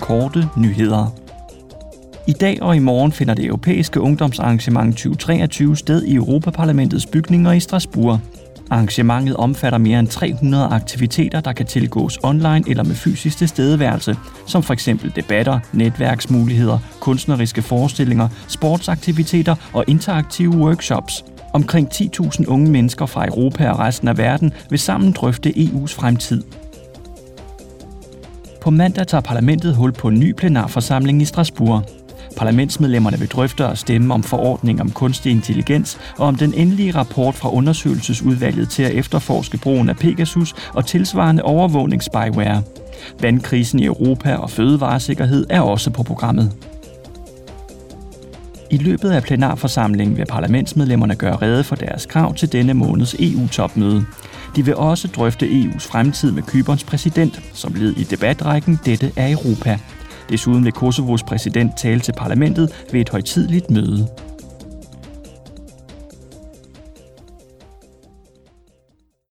korte nyheder. I dag og i morgen finder det europæiske ungdomsarrangement 2023 sted i Europaparlamentets bygninger i Strasbourg. Arrangementet omfatter mere end 300 aktiviteter, der kan tilgås online eller med fysisk tilstedeværelse, som for eksempel debatter, netværksmuligheder, kunstneriske forestillinger, sportsaktiviteter og interaktive workshops. Omkring 10.000 unge mennesker fra Europa og resten af verden vil sammen drøfte EU's fremtid. På mandag tager parlamentet hul på en ny plenarforsamling i Strasbourg. Parlamentsmedlemmerne vil drøfte og stemme om forordning om kunstig intelligens og om den endelige rapport fra undersøgelsesudvalget til at efterforske brugen af Pegasus og tilsvarende overvågningsspyware. Vandkrisen i Europa og fødevaresikkerhed er også på programmet. I løbet af plenarforsamlingen vil parlamentsmedlemmerne gøre rede for deres krav til denne måneds EU-topmøde. De vil også drøfte EU's fremtid med Kyberns præsident, som led i debatrækken Dette er Europa. Desuden vil Kosovos præsident tale til parlamentet ved et højtidligt møde.